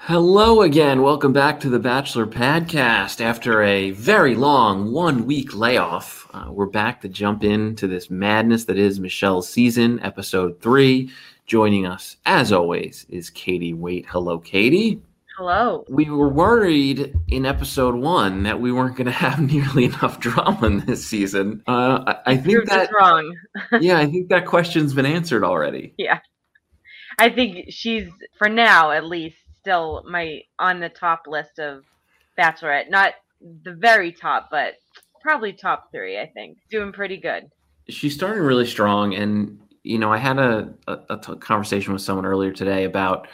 Hello again. Welcome back to the Bachelor Podcast. After a very long one week layoff, uh, we're back to jump into this madness that is Michelle's season, episode three. Joining us, as always, is Katie Wait. Hello, Katie. Hello. We were worried in episode one that we weren't going to have nearly enough drama in this season. Uh, I, I think Proved that, wrong. yeah, I think that question's been answered already. Yeah. I think she's for now at least still my on the top list of Bachelorette. Not the very top, but probably top three, I think. Doing pretty good. she's starting really strong and you know i had a, a, a t- conversation with someone earlier today about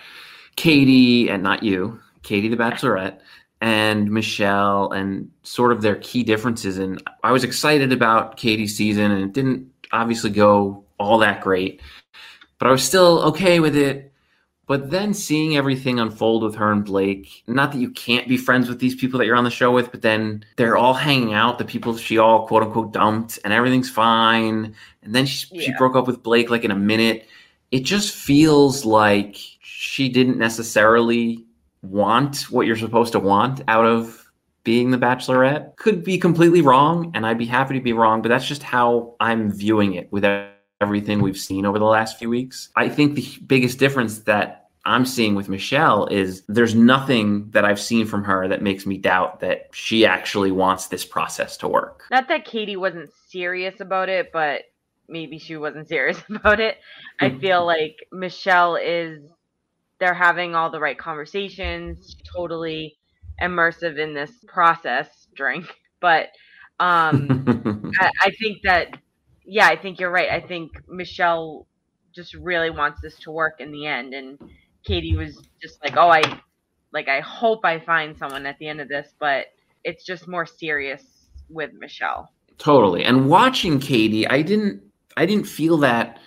katie and not you katie the bachelorette and michelle and sort of their key differences and i was excited about katie's season and it didn't obviously go all that great but i was still okay with it but then seeing everything unfold with her and Blake, not that you can't be friends with these people that you're on the show with, but then they're all hanging out, the people she all quote unquote dumped, and everything's fine. And then she, she broke up with Blake like in a minute. It just feels like she didn't necessarily want what you're supposed to want out of being the bachelorette. Could be completely wrong, and I'd be happy to be wrong, but that's just how I'm viewing it with everything we've seen over the last few weeks. I think the biggest difference that I'm seeing with Michelle is there's nothing that I've seen from her that makes me doubt that she actually wants this process to work. Not that Katie wasn't serious about it, but maybe she wasn't serious about it. I feel like Michelle is they're having all the right conversations, totally immersive in this process drink. But um I, I think that yeah, I think you're right. I think Michelle just really wants this to work in the end and Katie was just like, "Oh, I like I hope I find someone at the end of this, but it's just more serious with Michelle." Totally. And watching Katie, I didn't I didn't feel that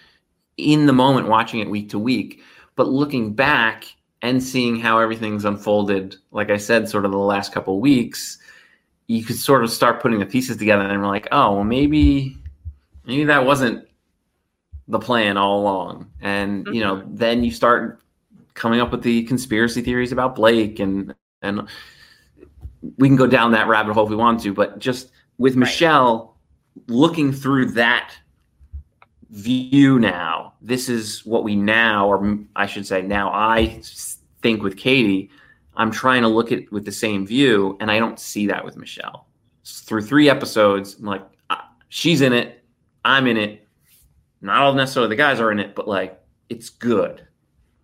in the moment watching it week to week, but looking back and seeing how everything's unfolded, like I said, sort of the last couple weeks, you could sort of start putting the pieces together and we're like, oh, well, maybe maybe that wasn't the plan all along. And you know, then you start coming up with the conspiracy theories about Blake and and we can go down that rabbit hole if we want to, but just with Michelle looking through that view now, this is what we now, or I should say, now I think with Katie, I'm trying to look at with the same view, and I don't see that with Michelle. Through three episodes, I'm like, ah, she's in it, I'm in it. Not all necessarily the guys are in it, but like, it's good.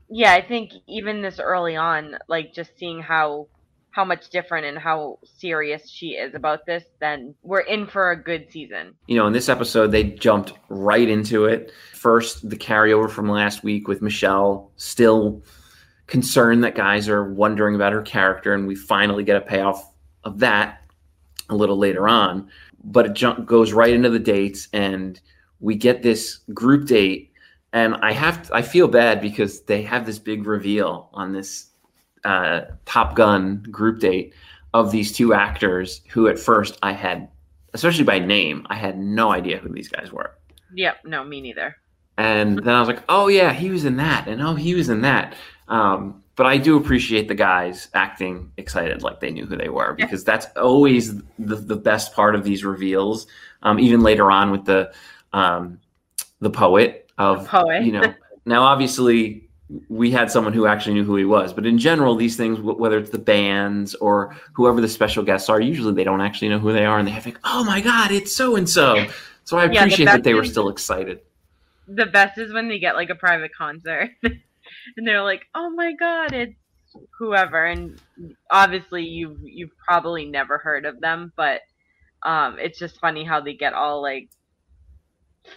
Yeah, I think even this early on, like just seeing how how much different and how serious she is about this, then we're in for a good season. you know, in this episode, they jumped right into it. First, the carryover from last week with Michelle, still concerned that guys are wondering about her character, and we finally get a payoff of that a little later on. But it jump, goes right into the dates, and we get this group date. And I have, I feel bad because they have this big reveal on this uh, Top Gun group date of these two actors who, at first, I had especially by name, I had no idea who these guys were. Yep, no, me neither. And then I was like, oh, yeah, he was in that. And oh, he was in that. Um, but I do appreciate the guys acting excited like they knew who they were because that's always the, the best part of these reveals. Um, even later on with the um, the poet of The poet. you know now obviously we had someone who actually knew who he was. But in general, these things, whether it's the bands or whoever the special guests are, usually they don't actually know who they are, and they have like, "Oh my god, it's so and so." So I appreciate yeah, that they were still excited. The best is when they get like a private concert, and they're like, "Oh my god, it's whoever," and obviously you've you've probably never heard of them, but um, it's just funny how they get all like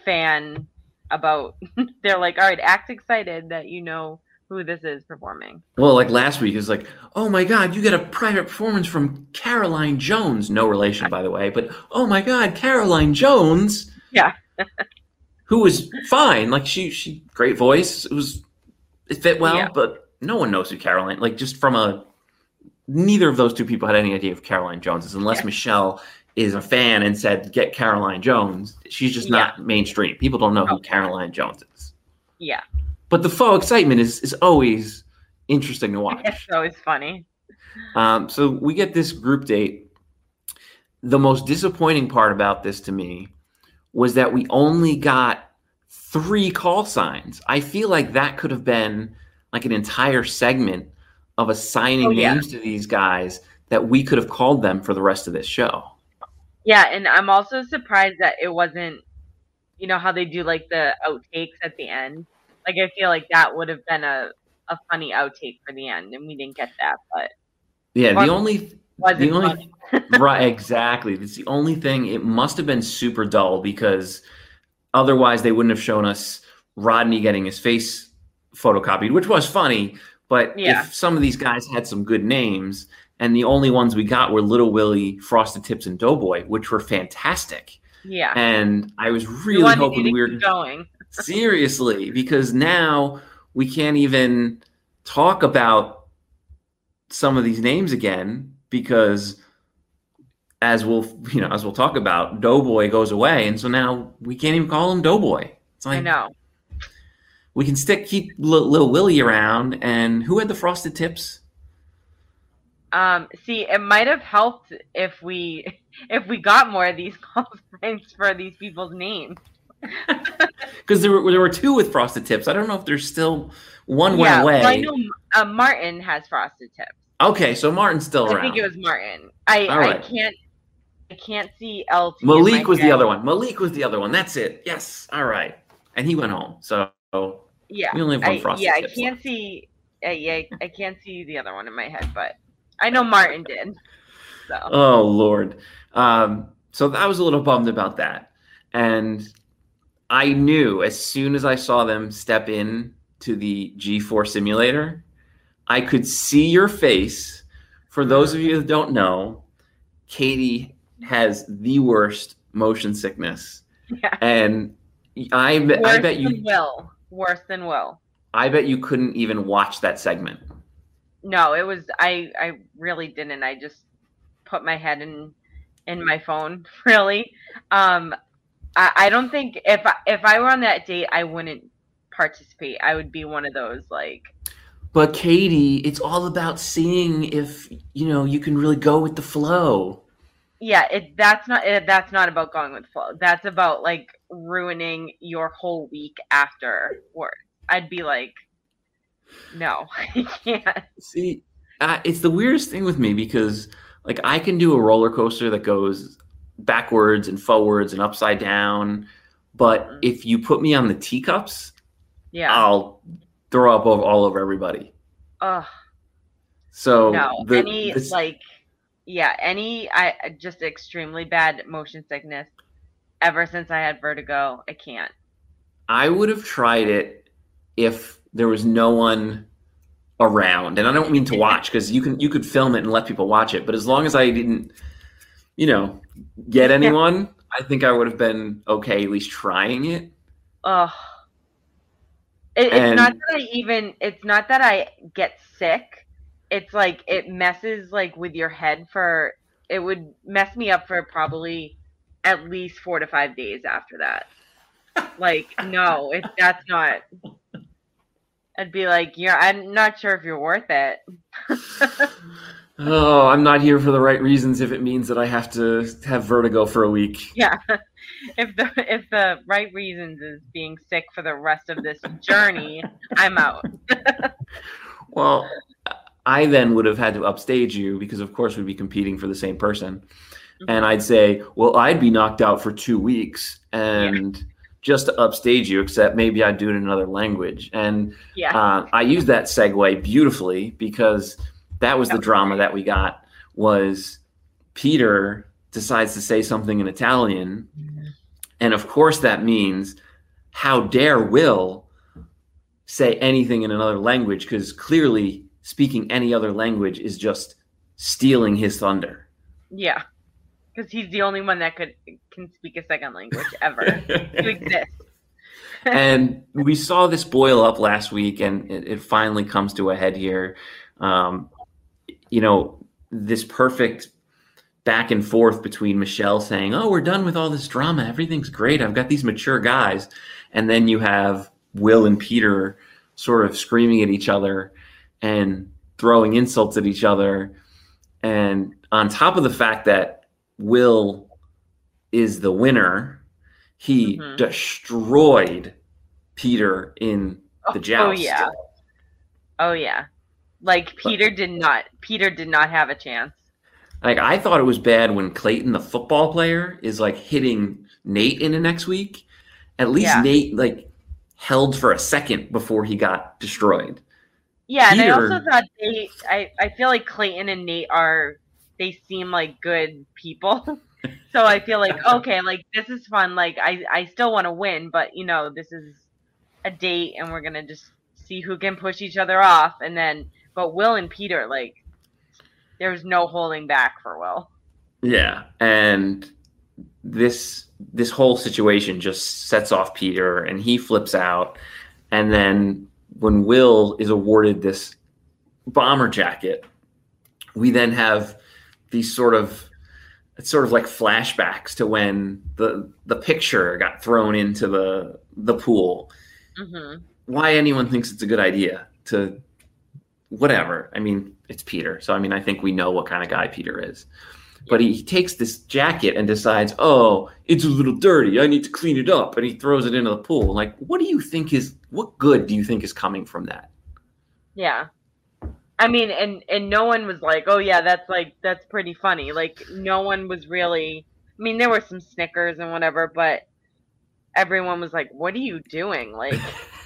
fan about they're like, all right, act excited that you know who this is performing. Well, like last week is like, oh my god, you get a private performance from Caroline Jones. No relation, by the way, but oh my god, Caroline Jones. Yeah. who was fine. Like she she great voice. It was it fit well, yeah. but no one knows who Caroline like just from a neither of those two people had any idea of Caroline Jones is unless yeah. Michelle is a fan and said, "Get Caroline Jones." She's just yeah. not mainstream. People don't know who Caroline Jones is. Yeah. But the faux excitement is is always interesting to watch. It's always funny. Um, so we get this group date. The most disappointing part about this to me was that we only got three call signs. I feel like that could have been like an entire segment of assigning oh, yeah. names to these guys that we could have called them for the rest of this show. Yeah, and I'm also surprised that it wasn't, you know, how they do like the outtakes at the end. Like I feel like that would have been a a funny outtake for the end, and we didn't get that. But yeah, the only the only right exactly. It's the only thing. It must have been super dull because otherwise they wouldn't have shown us Rodney getting his face photocopied, which was funny. But yeah. if some of these guys had some good names, and the only ones we got were Little Willie, Frosted Tips, and Doughboy, which were fantastic. Yeah. And I was really hoping we were going. seriously, because now we can't even talk about some of these names again because as we'll you know as we'll talk about doughboy goes away and so now we can't even call him doughboy it's like i know we can stick keep little willie around and who had the frosted tips um, see, it might have helped if we if we got more of these call signs for these people's names. Because there were there were two with frosted tips. I don't know if there's still one yeah, went away. Well, I know uh, Martin has frosted tips. Okay, so Martin's still I around. I think it was Martin. I right. I can't I can't see LT. Malik was head. the other one. Malik was the other one. That's it. Yes. All right. And he went home. So yeah, we only have one frosted. Yeah, I can't left. see. Uh, yeah, I can't see the other one in my head, but I know Martin did. So. Oh Lord. Um, so I was a little bummed about that, and I knew as soon as I saw them step in to the G-force simulator, I could see your face. For those of you that don't know, Katie has the worst motion sickness, yeah. and I, Worse I bet you will worse than will. I bet you couldn't even watch that segment no, it was I I really didn't. I just put my head in in my phone. Really, um, I, I don't think if I, if I were on that date, I wouldn't participate. I would be one of those like. But Katie, it's all about seeing if you know you can really go with the flow. Yeah, it that's not it, that's not about going with flow. That's about like ruining your whole week afterward. I'd be like, no, I can't. See, uh, it's the weirdest thing with me because like I can do a roller coaster that goes backwards and forwards and upside down, but mm-hmm. if you put me on the teacups, yeah, I'll throw up all over everybody. Ugh. So no, the, any this... like yeah, any I just extremely bad motion sickness. Ever since I had vertigo, I can't. I would have tried it if there was no one around and i don't mean to watch because you can you could film it and let people watch it but as long as i didn't you know get anyone yeah. i think i would have been okay at least trying it oh it, it's not that i even it's not that i get sick it's like it messes like with your head for it would mess me up for probably at least four to five days after that like no it that's not I'd be like, yeah, I'm not sure if you're worth it. oh, I'm not here for the right reasons if it means that I have to have vertigo for a week. Yeah. If the if the right reasons is being sick for the rest of this journey, I'm out. well, I then would have had to upstage you because of course we'd be competing for the same person. Mm-hmm. And I'd say, well, I'd be knocked out for two weeks and yeah. just to upstage you, except maybe I'd do it in another language. And yeah. uh, I used that segue beautifully because that was the drama that we got was Peter decides to say something in Italian. And of course that means how dare Will say anything in another language because clearly speaking any other language is just stealing his thunder. Yeah. Because he's the only one that could can speak a second language ever to exist. and we saw this boil up last week, and it, it finally comes to a head here. Um, you know, this perfect back and forth between Michelle saying, "Oh, we're done with all this drama. Everything's great. I've got these mature guys," and then you have Will and Peter sort of screaming at each other and throwing insults at each other, and on top of the fact that Will is the winner, he mm-hmm. destroyed Peter in the joust. Oh yeah. Oh yeah. Like Peter did not Peter did not have a chance. Like I thought it was bad when Clayton, the football player, is like hitting Nate in the next week. At least yeah. Nate like held for a second before he got destroyed. Yeah, Peter, and I also thought they I, I feel like Clayton and Nate are they seem like good people. so I feel like okay, like this is fun. Like I I still want to win, but you know, this is a date and we're going to just see who can push each other off and then but Will and Peter, like, there's no holding back for Will. Yeah, and this this whole situation just sets off Peter, and he flips out. And then when Will is awarded this bomber jacket, we then have these sort of it's sort of like flashbacks to when the the picture got thrown into the the pool. Mm-hmm. Why anyone thinks it's a good idea to whatever. I mean, it's Peter. So, I mean, I think we know what kind of guy Peter is. But he, he, takes this jacket and decides, oh, it's a little dirty. I need to clean it up. And he throws it into the pool. Like, what do you think is, what good do you think is coming from that? Yeah. I mean, and, and no one was like, oh, yeah, that's like, that's pretty funny. Like, no one was really, I mean, there were some snickers and whatever, but everyone was like, what are you doing? Like,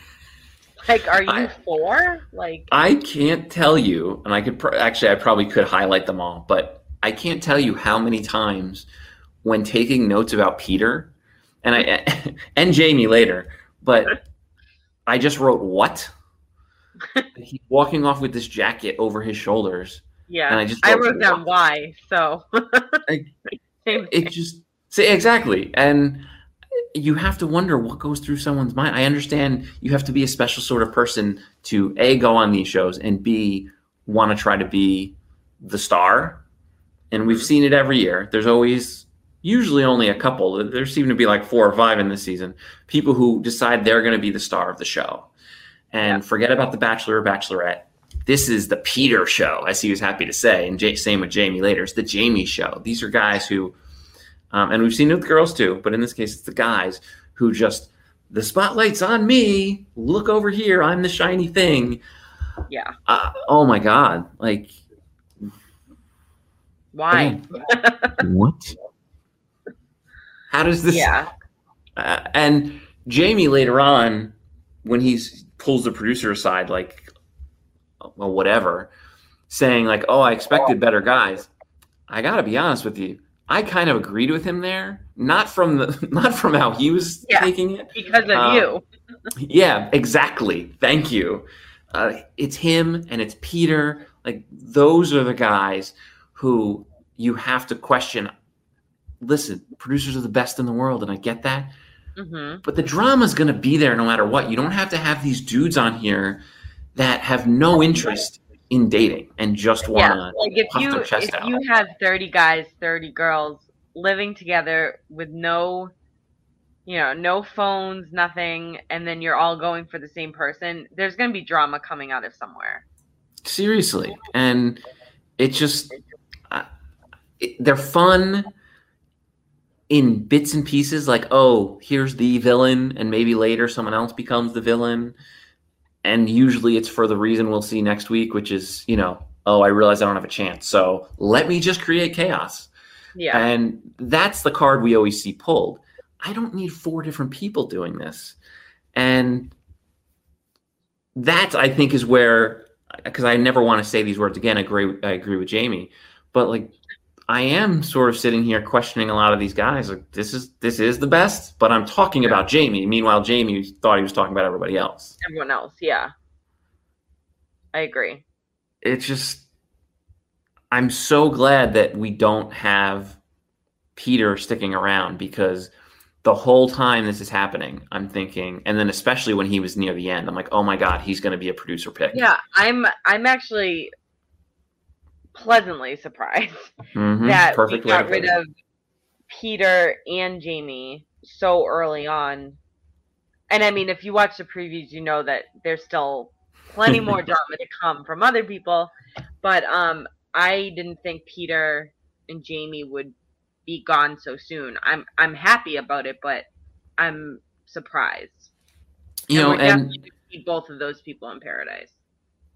Like, are you I, four? Like, I can't tell you, and I could pr- actually, I probably could highlight them all, but I can't tell you how many times when taking notes about Peter, and I and Jamie later, but I just wrote what. He's walking off with this jacket over his shoulders. Yeah, and I just wrote, I wrote down why. So I, it just say exactly, and you have to wonder what goes through someone's mind. I understand you have to be a special sort of person to a go on these shows and b want to try to be the star. And we've seen it every year. There's always usually only a couple. There seem to be like four or five in this season. People who decide they're going to be the star of the show and forget about the Bachelor or Bachelorette. This is the Peter show, as he was happy to say, and same with Jamie later. It's the Jamie show. These are guys who um, and we've seen it with girls too, but in this case, it's the guys who just the spotlight's on me. Look over here, I'm the shiny thing. Yeah. Uh, oh my god! Like, why? what? How does this? Yeah. Uh, and Jamie later on, when he pulls the producer aside, like, well, whatever, saying like, "Oh, I expected better guys." I gotta be honest with you I kind of agreed with him there, not from the not from how he was yeah, taking it, because of um, you. yeah, exactly. Thank you. Uh, it's him and it's Peter. Like those are the guys who you have to question. Listen, producers are the best in the world, and I get that. Mm-hmm. But the drama is going to be there no matter what. You don't have to have these dudes on here that have no interest in dating and just want to yeah, like if you if out. you have 30 guys 30 girls living together with no you know no phones nothing and then you're all going for the same person there's going to be drama coming out of somewhere seriously and It just it, they're fun in bits and pieces. Like, oh, here's the villain, and maybe later someone else becomes the villain. And usually it's for the reason we'll see next week, which is you know, oh, I realize I don't have a chance, so let me just create chaos. Yeah. And that's the card we always see pulled. I don't need four different people doing this. And that I think is where because I never want to say these words again. I agree I agree with Jamie. But like I am sort of sitting here questioning a lot of these guys. Like this is this is the best, but I'm talking about Jamie. Meanwhile, Jamie thought he was talking about everybody else. Everyone else, yeah. I agree. It's just I'm so glad that we don't have Peter sticking around because the whole time this is happening, I'm thinking, and then especially when he was near the end, I'm like, oh my god, he's going to be a producer pick. Yeah, I'm I'm actually pleasantly surprised Mhm. that Perfect we got rid of Peter and Jamie so early on. And I mean, if you watch the previews, you know that there's still plenty more drama to come from other people. But um, I didn't think Peter and Jamie would be gone so soon. I'm I'm happy about it, but I'm surprised. You And know, and definitely gonna see both of those people in paradise.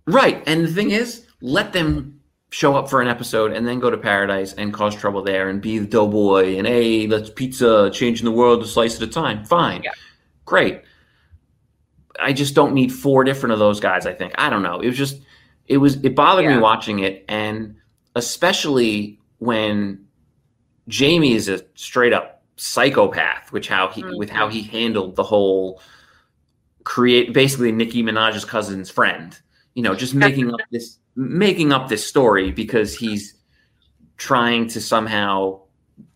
Right. And the thing is, let them show up for an episode and then go to paradise and cause trouble there and be the doughboy and hey, let's pizza changing the world a slice at a time. Fine. Yeah. Great. I just don't need four different of those guys, I think. I don't know. It was just it was it bothered me watching it and especially when Jamie is a straight up psychopath, which how he with how he mm-hmm. handled the whole create basically Nicki Minaj's cousin's friend. You know, just making up this making up this story because he's trying to somehow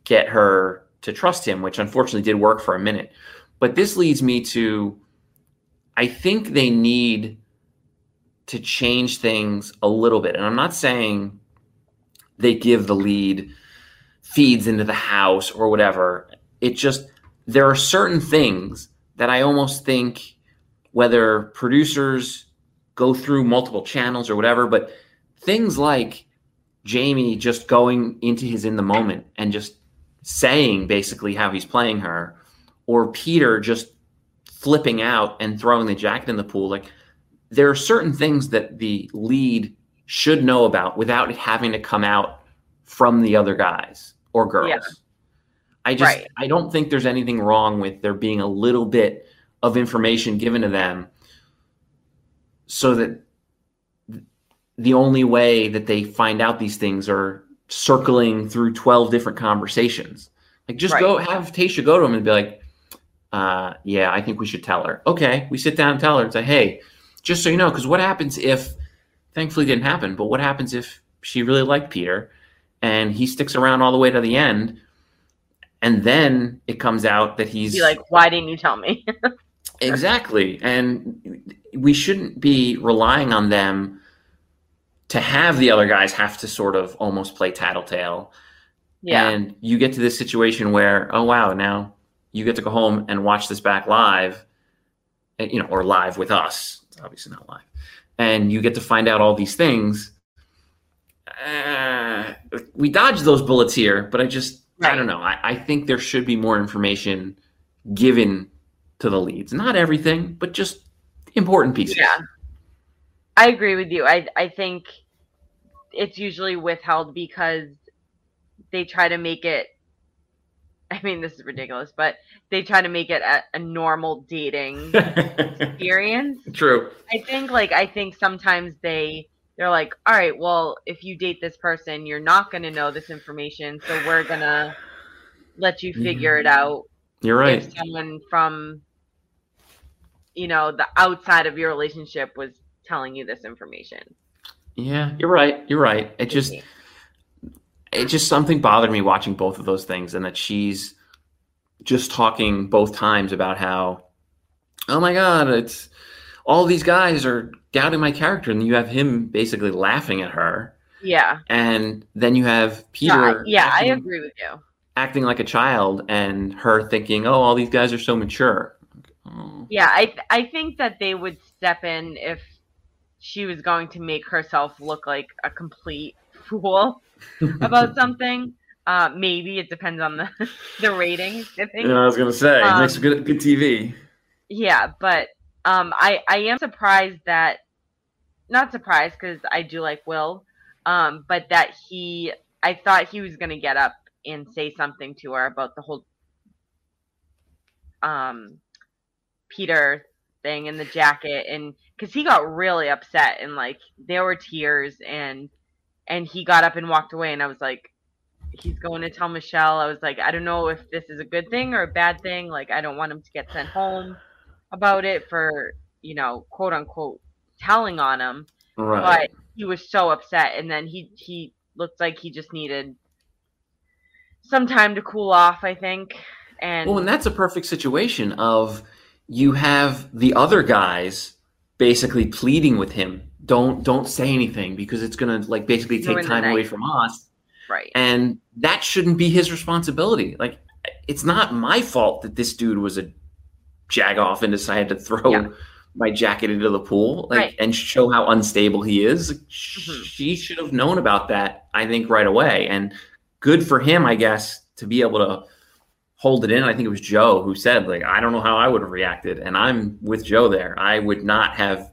get her to trust him, which unfortunately did work for a minute. But this leads me to I think they need to change things a little bit. And I'm not saying they give the lead feeds into the house or whatever. It just there are certain things that I almost think whether producers go through multiple channels or whatever, but things like Jamie just going into his in the moment and just saying basically how he's playing her, or Peter just flipping out and throwing the jacket in the pool. Like there are certain things that the lead should know about without it having to come out from the other guys or girls. Yeah. I just Right. I don't think there's anything wrong with there being a little bit of information given to them so that the only way that they find out these things are circling through 12 different conversations. Like just Right. go have Tayshia go to him and be like, uh, yeah, I think we should tell her. Okay. We sit down and tell her and say, Hey, just so you know, because what happens if thankfully it didn't happen, but what happens if she really liked Peter and he sticks around all the way to the end and then it comes out that he's Be like, why didn't you tell me? Exactly. And we shouldn't be relying on them to have the other guys have to sort of almost play tattletale. yeah. And you get to this situation where, oh, wow, now you get to go home and watch this back live, eh, you know, or live with us. It's obviously not live. And you get to find out all these things. Uh, we dodged those bullets here, but I just, I don't know. I, I think there should be more information given to the leads. Not everything, but just important pieces. Yeah. I agree with you. I I think it's usually withheld because they try to make it I mean this is ridiculous, but they try to make it a, a normal dating experience. True. I think like I think sometimes they they're like, "All right, well, if you date this person, you're not going to know this information, so we're going to let you figure mm-hmm. it out You're right. if someone from you know the outside of your relationship was telling you this information Yeah, you're right. You're right. It just it just something bothered me watching both of those things and that she's just talking both times about how oh my god, it's all these guys are doubting my character and you have him basically laughing at her yeah and then you have Peter yeah i acting, agree with you acting like a child and her thinking, "Oh, all these guys are so mature." Oh. yeah i th- i think that they would step in if she was going to make herself look like a complete fool about something. Uh, maybe it depends on the the ratings. I think. Yeah, I was gonna say Um, makes good good TV. Yeah, but um, I I am surprised that not surprised because I do like Will, um, but that he I thought he was gonna get up and say something to her about the whole um Peter thing in the jacket and because he got really upset and like there were tears and and he got up and walked away and I was like he's going to tell Michelle I was like I don't know if this is a good thing or a bad thing like I don't want him to get sent home about it for you know quote unquote telling on him Right. but he was so upset and then he he looked like he just needed some time to cool off i think and Well, and that's a perfect situation of you have the other guys basically pleading with him, don't don't say anything because it's gonna like basically take time away from us. right And that shouldn't be his responsibility. Like it's not my fault that this dude was a jag off and decided to throw Yeah. my jacket into the pool like Right. and show how unstable he is. Like, Mhm. She should have known about that, I think, right away. And good for him, I guess, to be able to hold it in. I think it was Joe who said, like, I don't know how I would have reacted. And I'm with Joe there. I would not have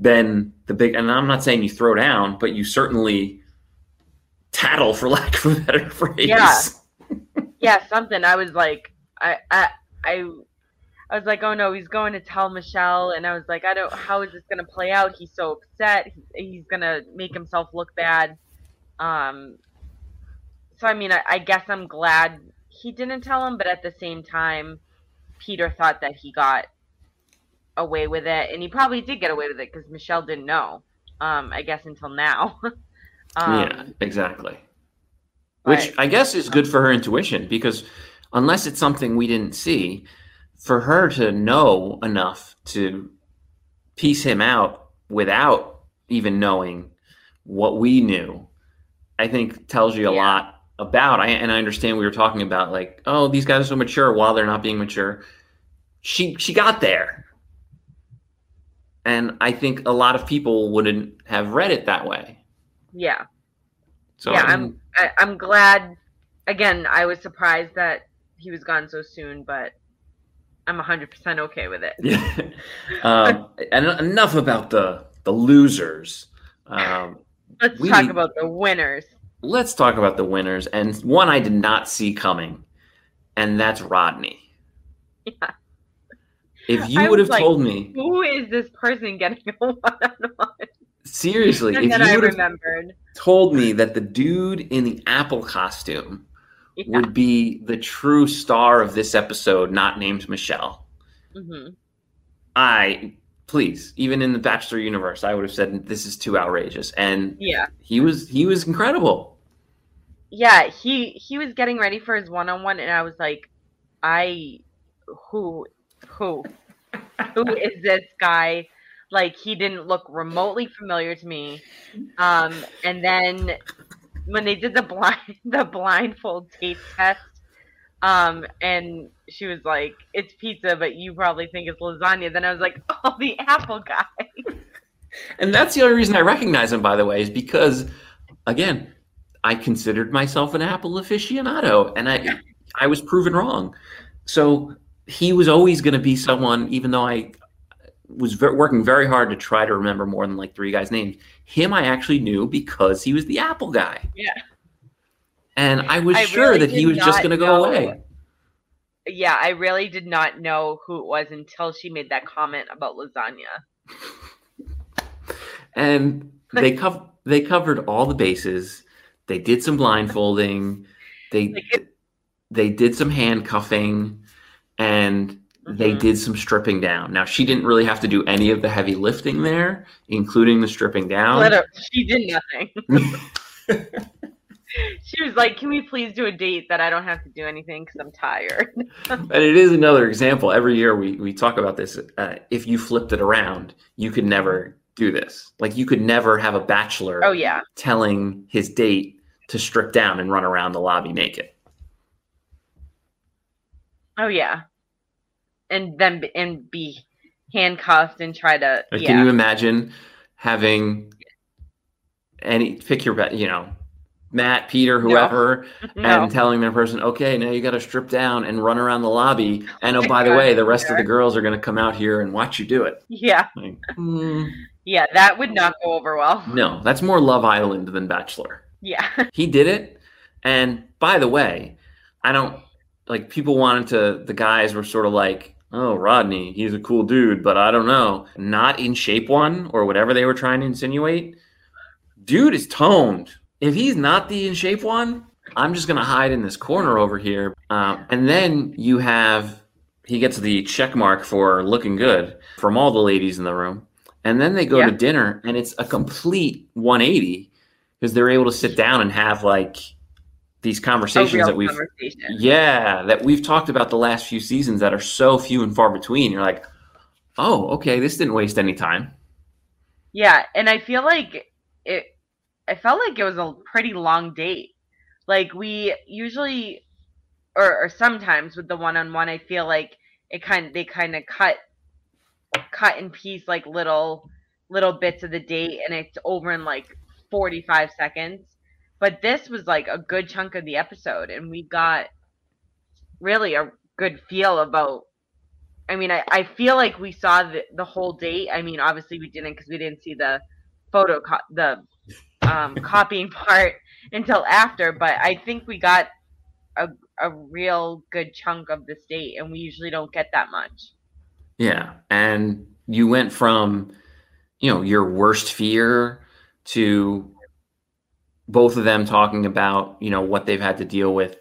been the big and I'm not saying you throw down, but you certainly tattle for lack of a better phrase. Yeah. yeah something i was like i i i I was like, oh no, he's going to tell Michelle, and I was like, I don't. How is this going to play out? He's so upset. He, he's going to make himself look bad. Um. So I mean, I, I guess I'm glad he didn't tell him, but at the same time, Peter thought that he got away with it, and he probably did get away with it because Michelle didn't know. Um, I guess until now. um, yeah, exactly. Which I guess is good for her intuition because unless it's something we didn't see, for her to know enough to piece him out without even knowing what we knew, I think tells you a Yeah. lot about. I, and I understand we were talking about like, oh, these guys are so mature while they're not being mature. She she got there, and I think a lot of people wouldn't have read it that way. yeah. So yeah, I I'm I, I'm glad. Again, I was surprised that he was gone so soon, but I'm 100% okay with it. Yeah. um, and enough about the the losers. Um, Let's We talk about the winners. Let's talk about the winners, and one I did not see coming, and that's Rodney. Yeah. If you I would have like, told me Who is this person getting a one-on-one? seriously, if you would have remembered. told me that the dude in the apple costume Yeah. would be the true star of this episode, not named Michelle, hmm I please, even in the Bachelor universe, I would have said this is too outrageous, and Yeah, he was he was incredible. yeah. He he was getting ready for his one-on-one, and I was like, I, who, who, who is this guy? Like he didn't look remotely familiar to me. Um, and then when they did the blind the blindfold taste test, um, and she was like, "It's pizza, but you probably think it's lasagna." Then I was like, "Oh, the apple guy." And that's the only reason I recognize him, by the way, is because, again, I considered myself an Apple aficionado, and I, I was proven wrong. So he was always going to be someone, even though I was ver- working very hard to try to remember more than like three guys' names. Him, I actually knew because he was the Apple guy, Yeah. And I was I sure really that he was just going to go away. Yeah, I really did not know who it was until she made that comment about lasagna. and they cov- they covered all the bases. They did some blindfolding. They Like they did some handcuffing, and they Mhm. did some stripping down. Now she didn't really have to do any of the heavy lifting there, including the stripping down. Literally, she did nothing. she was like, "Can we please do a date that I don't have to do anything because I'm tired?" and it is another example. Every year we we talk about this. Uh, if you flipped it around, you could never do this. Like you could never have a bachelor oh yeah, telling his date to strip down and run around the lobby naked. oh yeah, and then and be handcuffed and try to Like, yeah. Can you imagine having any pick your bet, you know, Matt, Peter, whoever, No. and telling their person, okay, now you got to strip down and run around the lobby. And oh, by the way, the rest of the girls are going to come out here and watch you do it. Yeah. Like, mm, Yeah, that would not go over well. no, that's more Love Island than Bachelor. Yeah. He did it. And by the way, I don't like people wanted to, the guys were sort of like, oh, Rodney, he's a cool dude, but I don't know. Not in shape one or whatever they were trying to insinuate. Dude is toned. If he's not the in shape one, I'm just going to hide in this corner over here. Um, and then you have, he gets the check mark for looking good from all the ladies in the room. And then they go Yeah. to dinner and it's a complete 180 because they're able to sit down and have like these conversations that we've conversation. yeah that we've talked about the last few seasons that are so few and far between you're like oh okay this didn't waste any time Yeah, and I feel like it. I felt like it was a pretty long date. Like we usually, or, or sometimes with the one-on-one, I feel like it kind they kind of cut, cut in piece like little, little bits of the date, and it's over in like forty-five seconds. But this was like a good chunk of the episode, and we got really a good feel about I mean, I, I feel like we saw the, the whole date. I mean, obviously we didn't because we didn't see the photo co- the um, copying part until after. But I think we got a a real good chunk of the state, and we usually don't get that much. yeah and you went from you know your worst fear to both of them talking about you know what they've had to deal with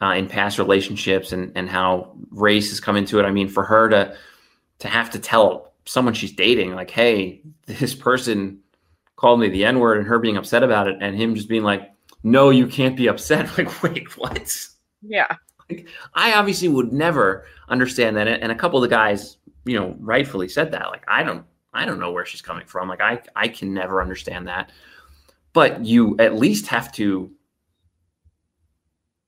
uh, in past relationships and and how race has come into it i mean for her to to have to tell someone she's dating like hey this person called me the n word and her being upset about it and him just being like no you can't be upset like wait what Yeah, I obviously would never understand that, and a couple of the guys, you know, rightfully said that. Like, I don't, I don't know where she's coming from. Like, I, I can never understand that. But you at least have to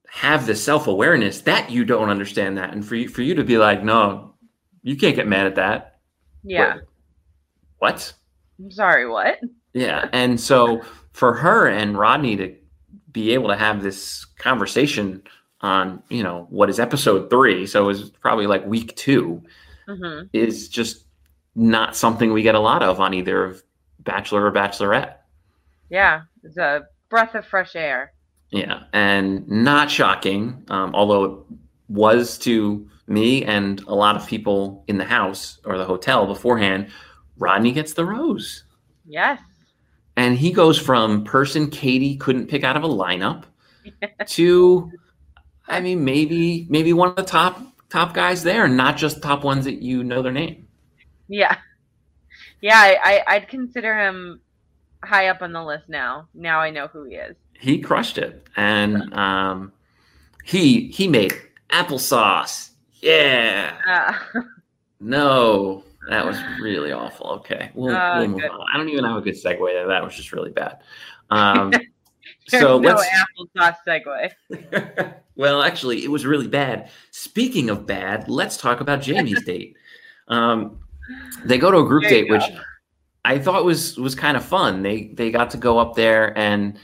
have the self awareness that you don't understand that, and for you, for you to be like, no, you can't get mad at that. yeah. Wait, what? I'm sorry, what? Yeah. And so for her and Rodney to be able to have this conversation on, you know, what is episode three, so it was probably like week two, hmm is just not something we get a lot of on either of Bachelor or Bachelorette. Yeah, it's a breath of fresh air. Yeah. And not shocking, um, although it was to me and a lot of people in the house or the hotel beforehand, Rodney gets the rose. Yes. And he goes from person Katie couldn't pick out of a lineup to, I mean, maybe maybe one of the top top guys there, not just top ones that you know their name. Yeah. Yeah, I, I I'd consider him high up on the list now. Now I know who he is. He crushed it, and um, he he made applesauce. Yeah, Uh, no, that was really awful. Okay, we'll, Oh, we'll move good. on. I don't even have a good segue there. That was just really bad. Um, so no let's applesauce segue. well, actually, it was really bad. Speaking of bad, let's talk about Jamie's date. Um, they go to a group date, which. I thought was was kind of fun. They they got to go up there and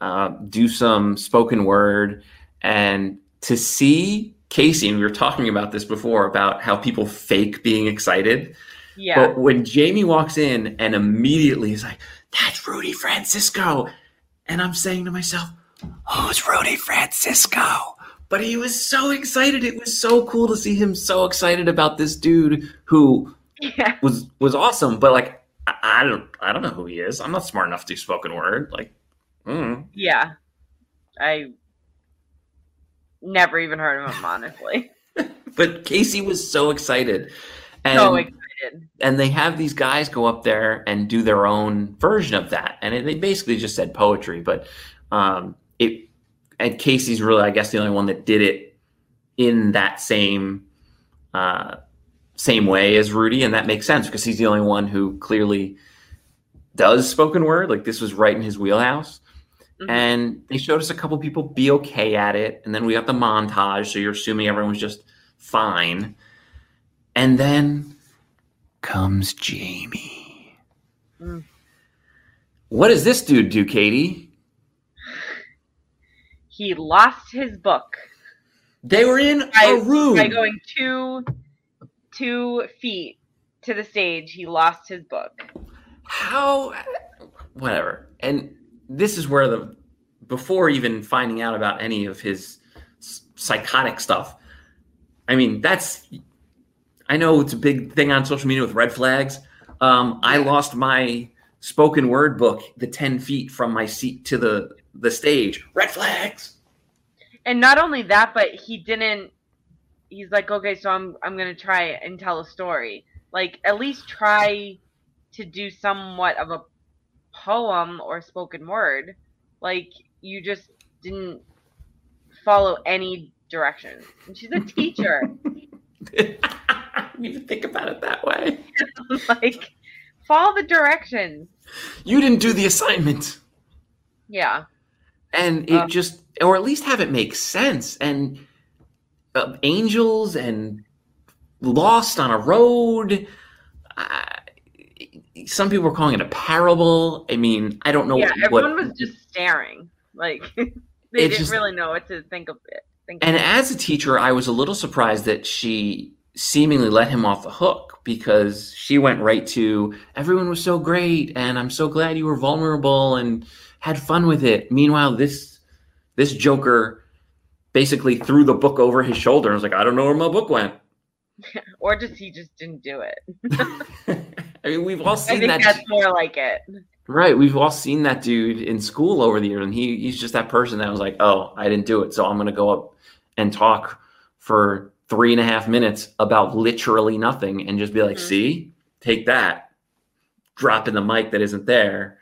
uh, do some spoken word, and to see Casey. And we were talking about this before about how people fake being excited. Yeah. But when Jamie walks in and immediately is like, "That's Rudy Francisco," and I'm saying to myself, "Who's Rudy Francisco?" But he was so excited. It was so cool to see him so excited about this dude who yeah. was was awesome. But like, I, I don't I don't know who he is. I'm not smart enough to do spoken word. Like, mm. Yeah. I never even heard of him, honestly. but Casey was so excited, and so excited. and they have these guys go up there and do their own version of that and it, they basically just said poetry but um it and casey's really i guess the only one that did it in that same uh same way as rudy and that makes sense because he's the only one who clearly does spoken word like this was right in his wheelhouse Mhm. and they showed us a couple people be okay at it and then we got the montage so you're assuming everyone's just fine and then comes jamie Mm. What does this dude do, Katie? He lost his book They were in by, a room. by going two two feet to the stage. He lost his book. How? Whatever. And this is where the before even finding out about any of his psychotic stuff. I mean, that's. I know it's a big thing on social media with red flags. Um, I lost my spoken word book the ten feet from my seat to the the stage. Red flags. And not only that, but he didn't. He's like, okay, so I'm I'm gonna try and tell a story. Like at least try to do somewhat of a poem or spoken word. Like you just didn't follow any directions. And she's a teacher. I didn't even think about it that way. like follow the directions. You didn't do the assignment. Yeah. and it Uh. just or at least have it make sense and uh, angels and lost on a road some people were calling it a parable i mean i don't know yeah, what, everyone was just staring. Like they didn't just- really know what to think of it. Think and of it. as a teacher i was a little surprised that she seemingly let him off the hook because she went right to everyone was so great and i'm so glad you were vulnerable and had fun with it meanwhile this this joker basically threw the book over his shoulder and was like i don't know where my book went or just he just didn't do it. I mean we've all I seen think that that's more like it. right we've all seen that dude in school over the years and he, he's just that person that was like oh i didn't do it so i'm going to go up and talk for three and a half minutes about literally nothing and just be like Mhm. see take that dropping the mic that isn't there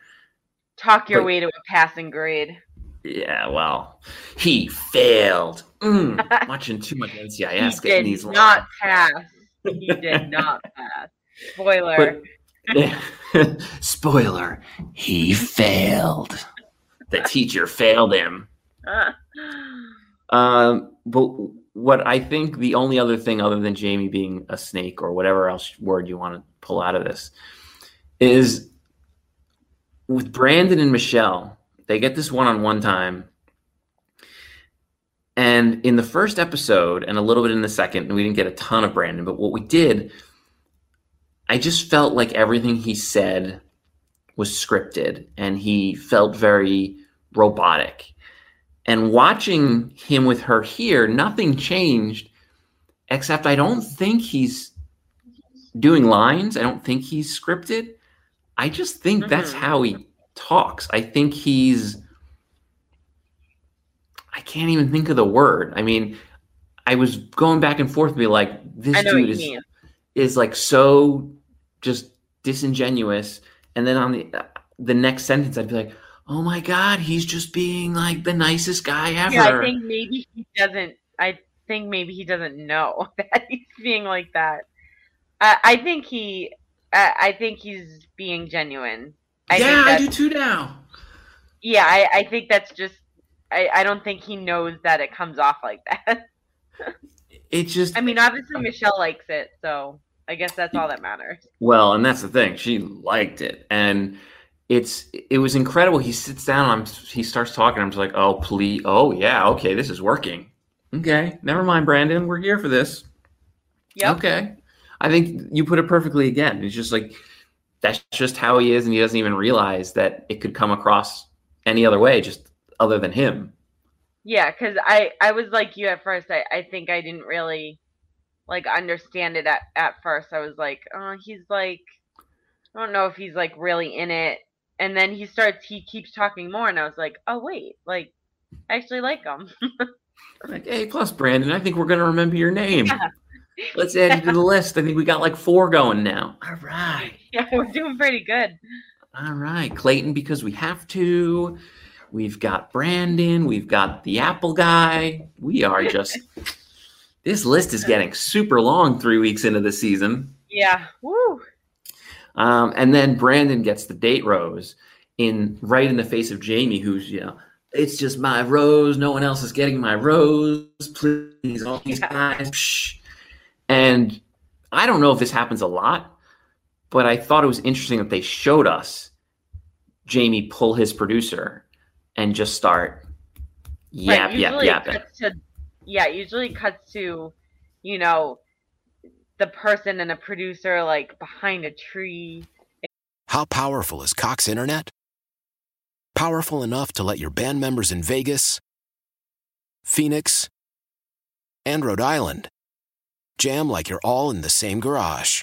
Talk your But- way to a passing grade. yeah well he failed mm, watching too much ncis he did not pass. He did not pass. Spoiler. But- spoiler he failed the teacher failed him Um, but what I think the only other thing other than Jamie being a snake or whatever else word you want to pull out of this is with Brandon and Michelle, they get this one on one time. And in the first episode and a little bit in the second, and we didn't get a ton of Brandon, but what we did, I just felt like everything he said was scripted and he felt very robotic. And watching him with her here, nothing changed, except I don't think he's doing lines. I don't think he's scripted. I just think that's Mhm. how he talks. I think he's. I can't even think of the word. I mean, I was going back and forth, be like, this I know what dude is mean. is like so just disingenuous and then on the the next sentence i'd be like oh my god he's just being like the nicest guy ever Yeah, I think maybe he doesn't. I think maybe he doesn't know that he's being like that. I, I think he. I, I think he's being genuine. I yeah i do too now Yeah, I, I think that's just. I, I don't think he knows that it comes off like that. it's just I mean, obviously Michelle likes it, so I guess that's all that matters. well and that's the thing she liked it and it's it was incredible he sits down I'm he starts talking i'm just like oh please oh yeah okay this is working okay never mind brandon we're here for this Yeah. Okay. I think you put it perfectly again. It's just like that's just how he is, and he doesn't even realize that it could come across any other way, just other than him. Yeah, because I I was like you at first. I I think I didn't really like understand it at at first. I was like, oh, he's like, I don't know if he's like really in it. And then he starts. He keeps talking more, and I was like, oh wait, like I actually like him. Like, hey, plus Brandon, I think we're gonna remember your name. Yeah. Let's add you to the list. I think we got like four going now. All right. yeah, we're doing pretty good. All right. Clayton, because we have to. We've got Brandon. We've got the Apple guy. We are just. This list is getting super long three weeks into the season. Yeah. Woo. Um, and then Brandon gets the date rose in right in the face of Jamie, who's you know, it's just my rose. No one else is getting my rose. Please, all these guys. Psh. And I don't know if this happens a lot, but I thought it was interesting that they showed us Jamie pull his producer and just start yap right, yap yap. To, yeah, usually cuts to, you know, the person and a producer like behind a tree. How powerful is Cox Internet? Powerful enough to let your band members in Vegas, Phoenix, and Rhode Island jam like you're all in the same garage.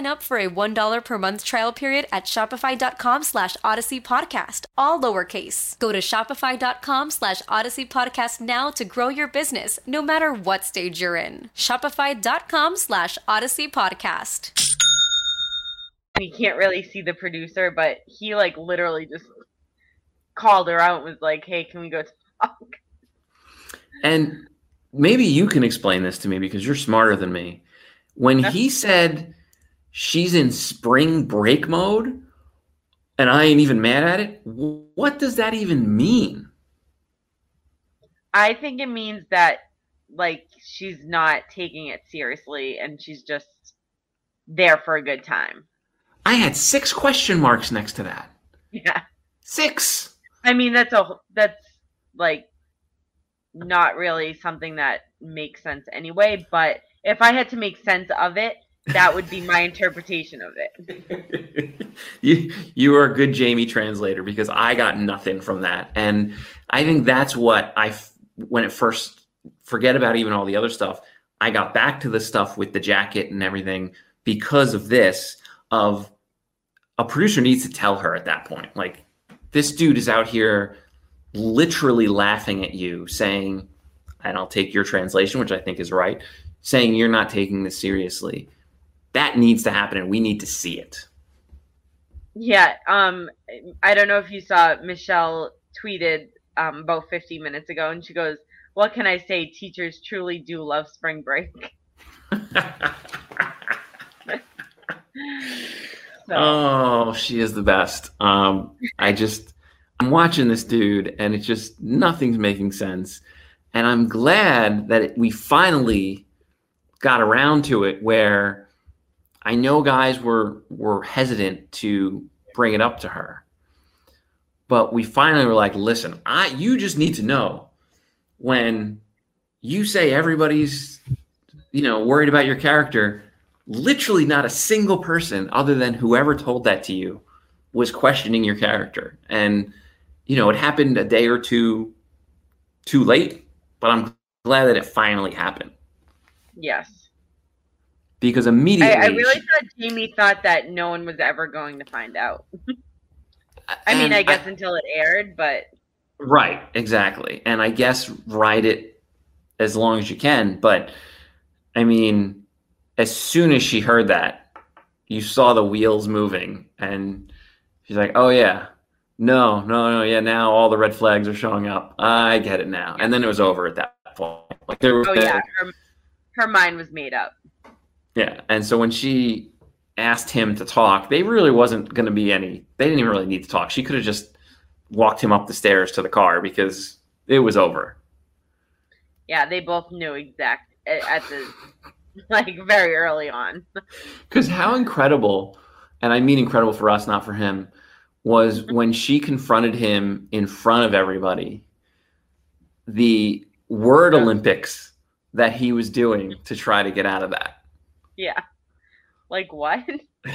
up for a $1 per month trial period at shopify.com slash odyssey podcast, all lowercase. Go to shopify.com slash odyssey podcast now to grow your business, no matter what stage you're in. Shopify.com slash odyssey podcast. You can't really see the producer, but he like literally just called her out and was like, "Hey, can we go talk?" And maybe you can explain this to me because you're smarter than me. When he said she's in spring break mode and I ain't even mad at it, what does that even mean? I think it means that like she's not taking it seriously and she's just there for a good time. I had six question marks next to that. Yeah. Six. I mean, that's a that's like not really something that makes sense anyway, but if I had to make sense of it, that would be my interpretation of it. you you are a good Jamie translator because I got nothing from that, and I think that's what I when it first forget about even all the other stuff. I got back to the stuff with the jacket and everything because of this. Of a producer needs to tell her at that point, like this dude is out here literally laughing at you, saying, and I'll take your translation, which I think is right, saying you're not taking this seriously that needs to happen and we need to see it. Yeah um i don't know if you saw michelle tweeted um, about 50 minutes ago and she goes what can i say? Teachers truly do love spring break. So. oh she is the best. Um i just i'm watching this dude and it's just nothing's making sense. And i'm glad that it, we finally got around to it where I know guys were were hesitant to bring it up to her. But we finally were like, listen, I you just need to know when you say everybody's you know worried about your character, literally not a single person other than whoever told that to you was questioning your character. And you know, it happened a day or two too late, but I'm glad that it finally happened. Yes because immediately I, I, really thought Jamie thought that no one was ever going to find out. I mean, I guess I, until it aired, but Right, exactly. And I guess ride it as long as you can. But I mean, as soon as she heard that, you saw the wheels moving, and she's like, "Oh yeah, no, no, no, yeah." Now all the red flags are showing up. I get it now. And then it was over at that point. Like there was, Oh yeah, her, her mind was made up. Yeah. And so when she asked him to talk, they really wasn't going to be any. They didn't even really need to talk. She could have just walked him up the stairs to the car because it was over. Yeah, they both knew exact at at the like very early on. Because how incredible, and I mean incredible for us, not for him, was when she confronted him in front of everybody. The word Olympics that he was doing to try to get out of that. Yeah. Like what?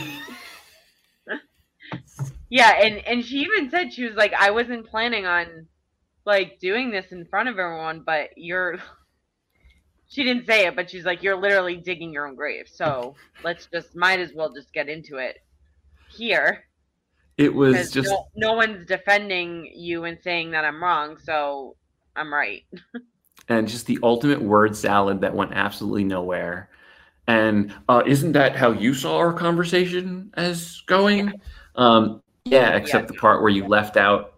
yeah, and and she even said she was like I wasn't planning on like doing this in front of everyone, but you're she didn't say it, but she's like you're literally digging your own grave. So, let's just might as well just get into it here It was just no, no one's defending you and saying that I'm wrong, so I'm right. and just the ultimate word salad that went absolutely nowhere. And uh, isn't that how you saw our conversation as going? Um, yeah, except the part where you left out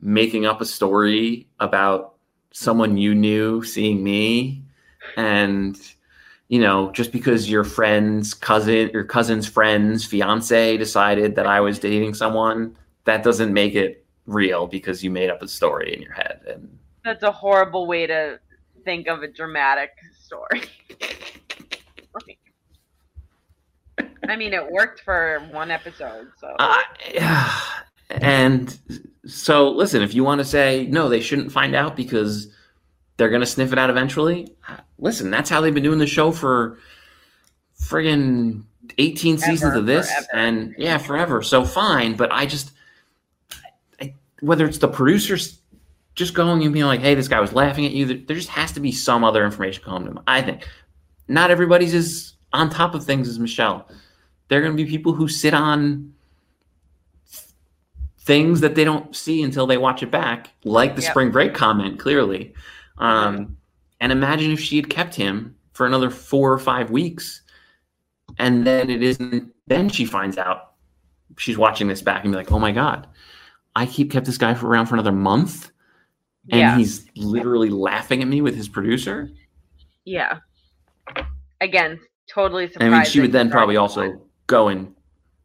making up a story about someone you knew seeing me, and you know, just because your friend's cousin, your cousin's friend's fiance decided that I was dating someone, that doesn't make it real because you made up a story in your head. And That's a horrible way to think of a dramatic story. I mean, it worked for one episode, so Uh, and so, listen, if you want to say no, they shouldn't find out because they're going to sniff it out eventually. Listen, that's how they've been doing the show for friggin' 18 seasons Ever, of this, forever. and yeah, forever. So fine, but I just, I, whether it's the producers just going and being like, "Hey, this guy was laughing at you," there, there just has to be some other information coming to them. I think not everybody's as on top of things as Michelle. There are going to be people who sit on things that they don't see until they watch it back, like the Yep. spring break comment, clearly. Um, and imagine if she had kept him for another four or five weeks, and then it isn't. Then she finds out she's watching this back and be like, "Oh my god, I keep kept this guy for around for another month, and yeah, he's literally laughing at me with his producer." yeah. Again, totally surprised. I mean, she would then probably also. Go and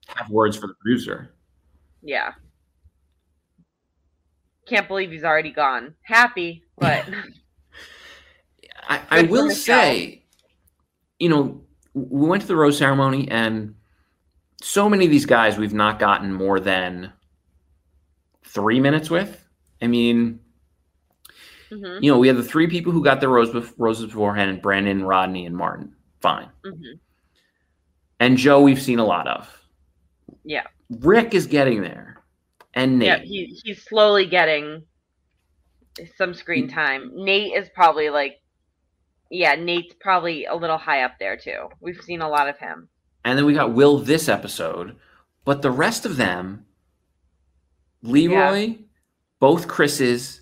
have words for the producer. yeah. Can't believe he's already gone. Happy, but I, I will say, you know, we went to the rose ceremony, and so many of these guys we've not gotten more than three minutes with. I mean, Mhm, you know, we had the three people who got their rose bef- roses beforehand: Brandon, Rodney, and Martin. Fine. mhm. And Joe, we've seen a lot of. Yeah. Rick is getting there, and Nate. yeah. He he's slowly getting some screen time. Nate is probably like, yeah, Nate's probably a little high up there too. We've seen a lot of him. And then we got Will this episode, but the rest of them, Leroy, both Chris's,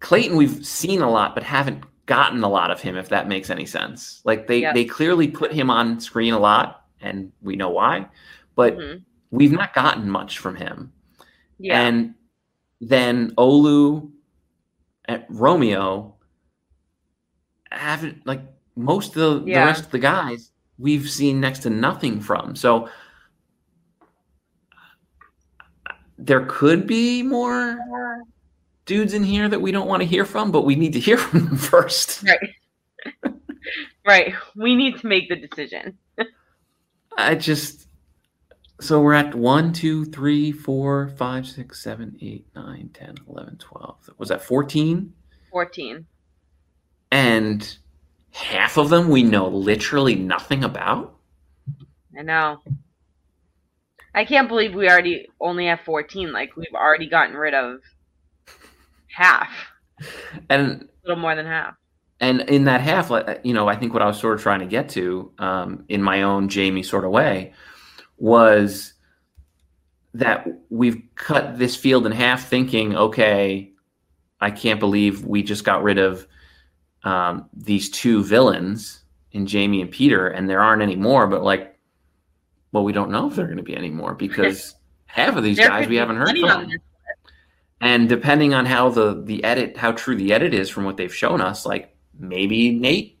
Clayton, we've seen a lot, but haven't gotten a lot of him. If that makes any sense, like they they clearly put him on screen a lot, and we know why, but Mhm. we've not gotten much from him. Yeah, And then Olu and Romeo haven't like most of the, Yeah. the rest of the guys we've seen next to nothing from. So there could be more dudes in here that we don't want to hear from, but we need to hear from them first. right, right. We need to make the decision. I just so we're at 1, 2, 3, 4, 5, 6, 7, 8, 9, 10, 11, 12. Was that 14? Fourteen. and half of them we know literally nothing about. I know. I can't believe we already only have 14. Like, we've already gotten rid of half, And a little more than half. and in that half, you know, I think what I was sort of trying to get to, um, in my own Jamie sort of way, was that we've cut this field in half, thinking, okay, I can't believe we just got rid of um, these two villains in Jamie and Peter, and there aren't any more. But like, well, we don't know if there are going to be any more because half of these There guys we haven't heard from. And depending on how the the edit, how true the edit is from what they've shown us, like maybe Nate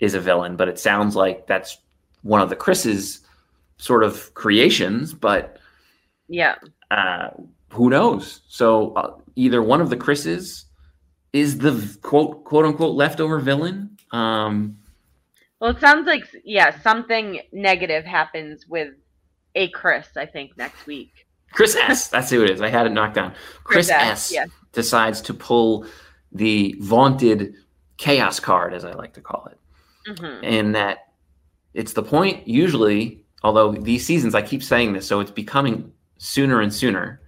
is a villain, but it sounds like that's one of the Chris's sort of creations. But Yeah. uh, who knows? So uh, either one of the Chris's is the quote quote unquote leftover villain. Um, Well, it sounds like yeah, something negative happens with a Chris. I think next week. Chris S. That's who it is. I had it knocked down. Chris, Chris S. S, yes. decides to pull the vaunted chaos card, as I like to call it. hmm and that it's the point usually although these seasons i keep saying this so it's becoming sooner and sooner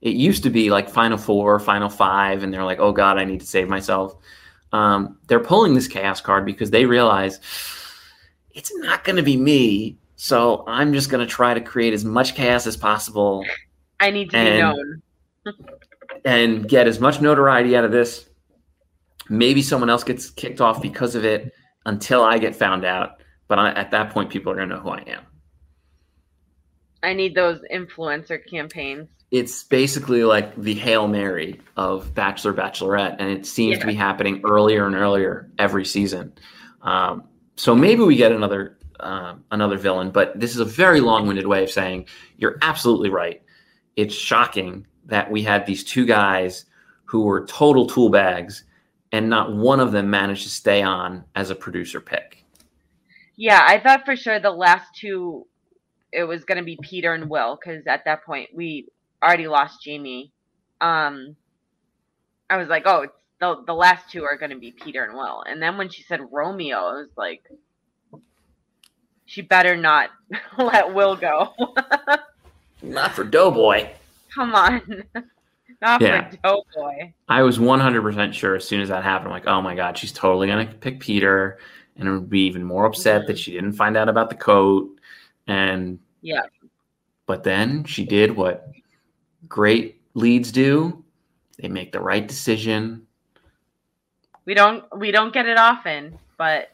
it used to be like final four final five and they're like oh god i need to save myself um, they're pulling this chaos card because they realize it's not going to be me so i'm just going to try to create as much chaos as possible I need to be And- known. and get as much notoriety out of this. Maybe someone else gets kicked off because of it until I get found out. But I, at that point, people are going to know who I am. I need those influencer campaigns. It's basically like the Hail Mary of Bachelor, Bachelorette, and it seems to be happening earlier and earlier every season. Um, so maybe we get another uh, another villain, but this is a very long-winded way of saying you're absolutely right. It's shocking that we had these two guys who were total tool bags, and not one of them managed to stay on as a producer pick. Yeah, I thought for sure the last two, it was going to be Peter and Will because at that point we already lost Jamie. Um, I was like, oh, the the last two are going to be Peter and Will. And then when she said Romeo, I was like, she better not let Will go. Not for Doughboy. Come on, not Yeah. for Doughboy. I was 100% sure as soon as that happened, I'm like, oh my God, she's totally going to pick Peter and would be even more upset that she didn't find out about the coat. And, Yeah, but then she did what great leads do they make the right decision. we don't we don't get it often, but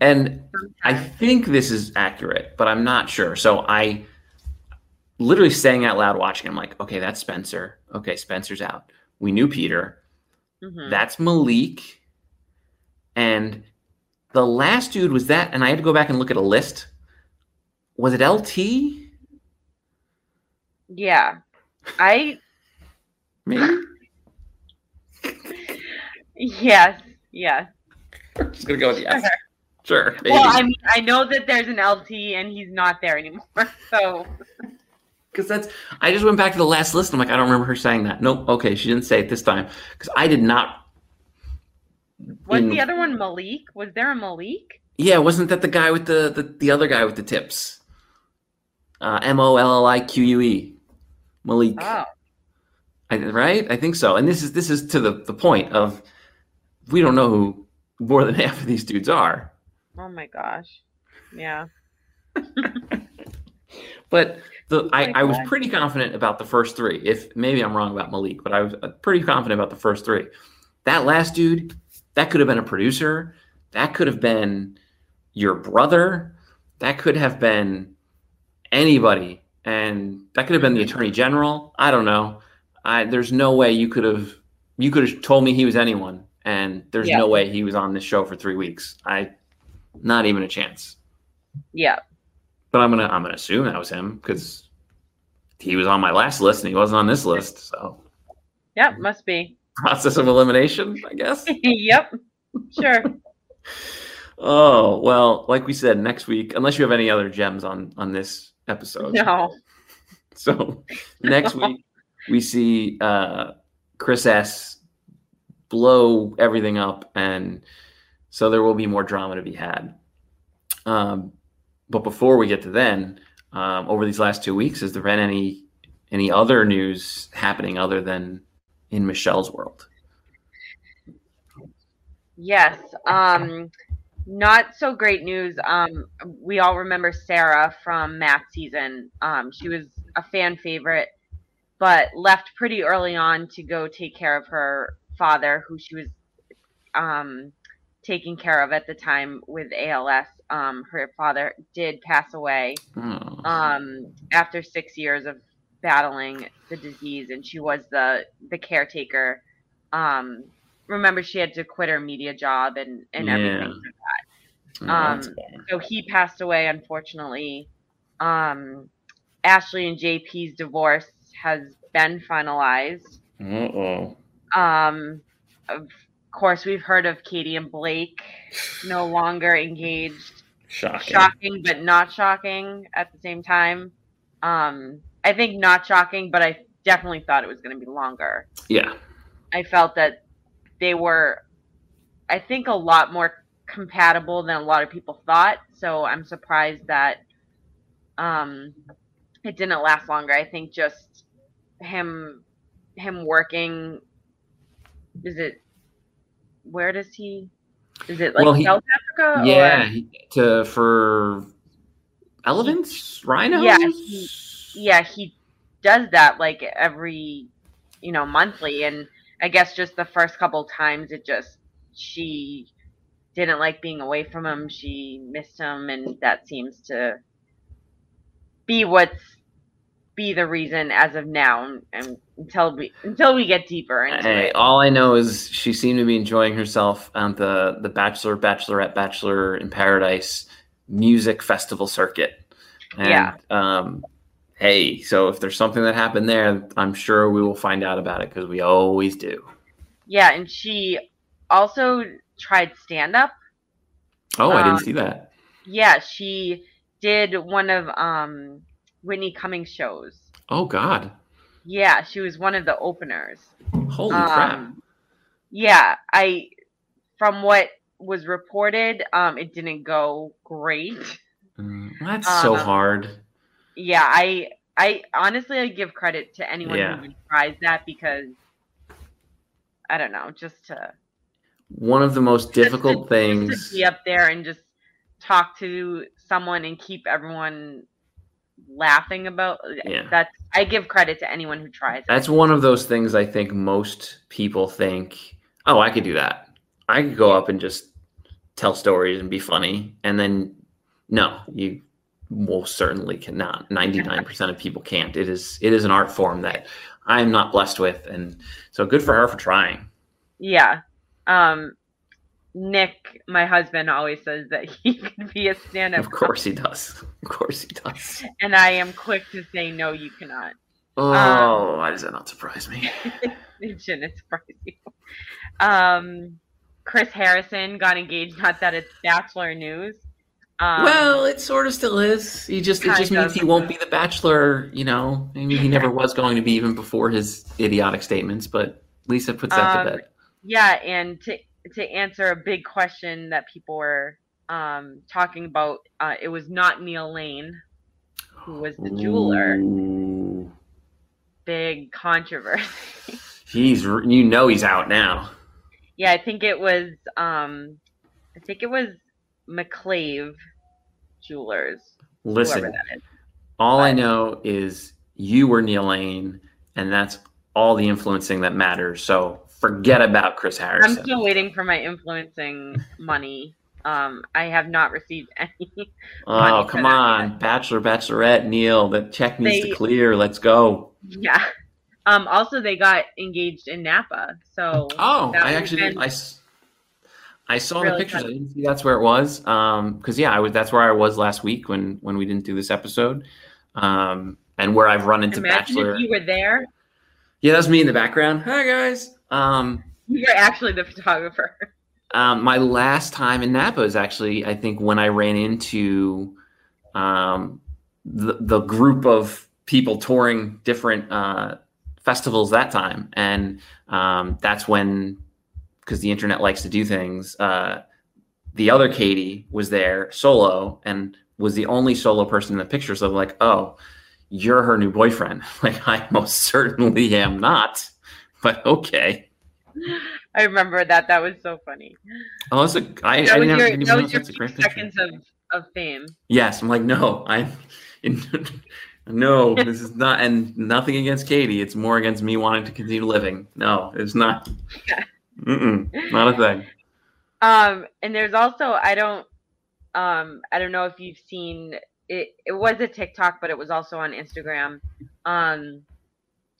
And I think this is accurate, but I'm not sure. So I literally saying out loud watching, I'm like, okay, that's Spencer. Okay, Spencer's out. We knew Peter. Mhm. That's Mollique. And the last dude was that, and I had to go back and look at a list. Was it LT? yeah, I Maybe. yes yes. Just gonna go with yes. Sure. Maybe. Well, I mean, I know that there's an LT and he's not there anymore. So Because that's I just went back to the last list. I'm like, I don't remember her saying that. Nope. Okay, she didn't say it this time. Because I did not. was in- the other one Mollique? Was there a Mollique? Yeah, wasn't that the guy with the the, the other guy with the tips? Uh, M O L L I Q U E, Mollique. Oh, I, right? I think so. And this is this is to the the point of we don't know who more than half of these dudes are. oh my gosh. Yeah. But the I, I was pretty confident about the first three. If maybe I'm wrong about Mollique, but I was uh, pretty confident about the first three. That last dude, that could have been a producer. That could have been your brother. That could have been anybody, and that could have been the attorney general. I don't know. I there's no way you could have you could have told me he was anyone, and there's Yeah. no way he was on this show for three weeks. I not even a chance. Yeah. But I'm gonna I'm gonna assume that was him because he was on my last list and he wasn't on this list. So Yep. Must be. process of elimination, I guess. yep. Sure. oh well, like we said, next week, unless you have any other gems on on this episode. No. So next week we see uh, Chris S blow everything up, and so there will be more drama to be had. Um, but before we get to then, um, over these last two weeks, has there been any any other news happening other than in Michelle's world? Yes. Um, not so great news. Um, we all remember Sarah from Matt season. Um, she was a fan favorite. but left pretty early on to go take care of her father, who she was um, taking care of at the time with ALS. Um, her father did pass away Oh. um, after six years of battling the disease, and she was the the caretaker. Um, remember, she had to quit her media job and and Yeah. everything. Oh, that's um, bad. So he passed away, unfortunately. Um, Ashley and JP's divorce has been finalized. Uh-oh. Um, of course, we've heard of Katie and Blake no longer engaged Shocking. shocking but not shocking at the same time. Um, I think not shocking, but I definitely thought it was going to be longer. Yeah. I felt that they were, I think, a lot more compatible than a lot of people thought. So I'm surprised that um, it didn't last longer. I think just him, him working. Is it? Where does he? Is it like Well, he- South Africa? Yeah. he- To for elephants, rhinos. Yeah, he- yeah, he does that like every, you know, monthly. And I guess just the first couple times, it just she didn't like being away from him. She missed him, and that seems to be what's be the reason as of now, and, until we until we get deeper into Hey, it. all I know is she seemed to be enjoying herself on the the Bachelor, Bachelorette, Bachelor in Paradise music festival circuit. And, Yeah. Um, hey, so if there's something that happened there, I'm sure we will find out about it because we always do. Yeah, and she also tried stand up. Oh, I Um, didn't see that. Yeah, she did one of um Whitney Cummings shows. Oh God, Yeah, she was one of the openers. holy Um, crap! Yeah, I from what was reported, um, it didn't go great. Mm, that's so um, hard. Yeah, I I honestly I give credit to anyone Yeah. who even tries that because I don't know, just to One of the most difficult just to things. be up there and just talk to someone and keep everyone laughing about Yeah. that's I give credit to anyone who tries it. That's one of those things I think most people think, oh, I could do that. I could go up and just tell stories and be funny. And then, no, you most certainly cannot. 99% of people can't. It is it is an art form that I'm not blessed with. And so good for her for trying. Yeah. Um Nick, my husband, always says that he could be a stand-up Of course he does. Of course he does. and I am quick to say no, you cannot. Oh, why does that not surprise me? It shouldn't surprise you. Um, Chris Harrison got engaged. Not that it's Bachelor news. Um, well, it sort of still is. He just it just means he won't be the bachelor, you know. I mean, he never was going to be even before his idiotic statements, but Lisa puts that Um, to bed. yeah, and to to answer a big question that people were um, talking about, uh, it was not Neil Lane who was the jeweler. Ooh. Big controversy. He's you know he's out now. yeah, I think it was. Um, I think it was McClave Jewelers. Listen, Whoever that is. all I know is you were Neil Lane, and that's all the influencing that matters. So forget about Chris Harrison. I'm still waiting for my influencing money. Um, I have not received any. oh, come on, Bachelor, Bachelorette, Neil. The check needs They- to clear. Let's go. Yeah. Um, also, they got engaged in Napa. So Oh, I actually I, I saw really the pictures. fun. I didn't see that's where it was. Um, because yeah, I was that's where I was last week when when we didn't do this episode. Um, and where I've run into imagine Bachelor. you were there. Yeah, that's me in the background. Hi guys. Um, You're actually the photographer. um, my last time in Napa is actually I think when I ran into um the the group of people touring different uh festivals that time, and um, that's when because the internet likes to do things. Uh, the other Katie was there solo and was the only solo person in the picture. So like, oh, you're her new boyfriend. Like I most certainly am not, but okay. I remember that. That was so funny. Oh, that's a, I, I That was didn't have your, that was your that's few picture. seconds of, of fame. Yes, I'm like, no, I'm in, No, this is not, and nothing against Katie. It's more against me wanting to continue living. No, it's not. Mm-mm, not a thing. Um, and there's also I don't um I don't know if you've seen it. It was a TikTok, but it was also on Instagram. Um,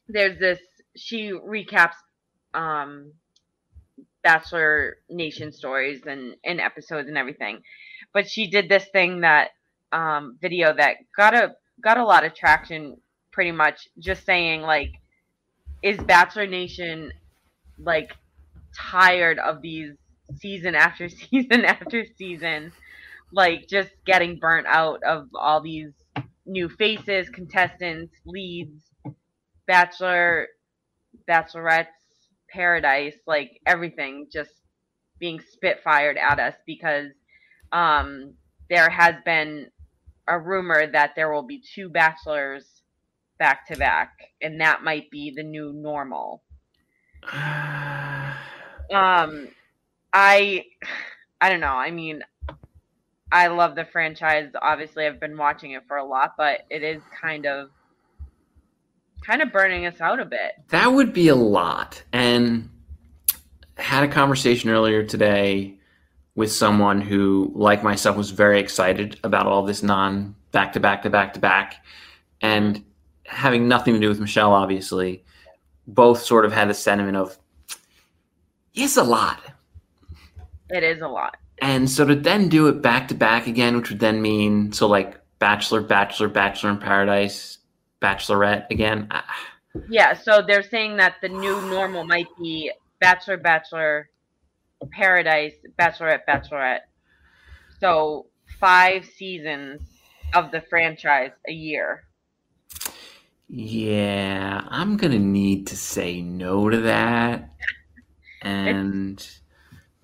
there's this. She recaps um Bachelor Nation stories and and episodes and everything, but she did this thing that um video that got a got a lot of traction. Pretty much just saying like, is Bachelor Nation like tired of these season after season after season, like just getting burnt out of all these new faces, contestants, leads, bachelor, bachelorettes, paradise, like everything just being spitfired at us because um, there has been a rumor that there will be two bachelors back to back, and that might be the new normal. Um, I, I don't know. I mean, I love the franchise. Obviously, I've been watching it for a lot, but it is kind of, kind of burning us out a bit. That would be a lot. And had a conversation earlier today with someone who, like myself, was very excited about all this non back to back to back to back, and having nothing to do with Michelle, obviously, both sort of had the sentiment of, it's a lot. It is a lot. And so to then do it back to back again, which would then mean so like Bachelor, Bachelor, Bachelor in Paradise, Bachelorette again. ah, Yeah, so they're saying that the new normal might be Bachelor, Bachelor, Paradise, Bachelorette, Bachelorette. So five seasons of the franchise a year. Yeah, I'm gonna need to say no to that, and It's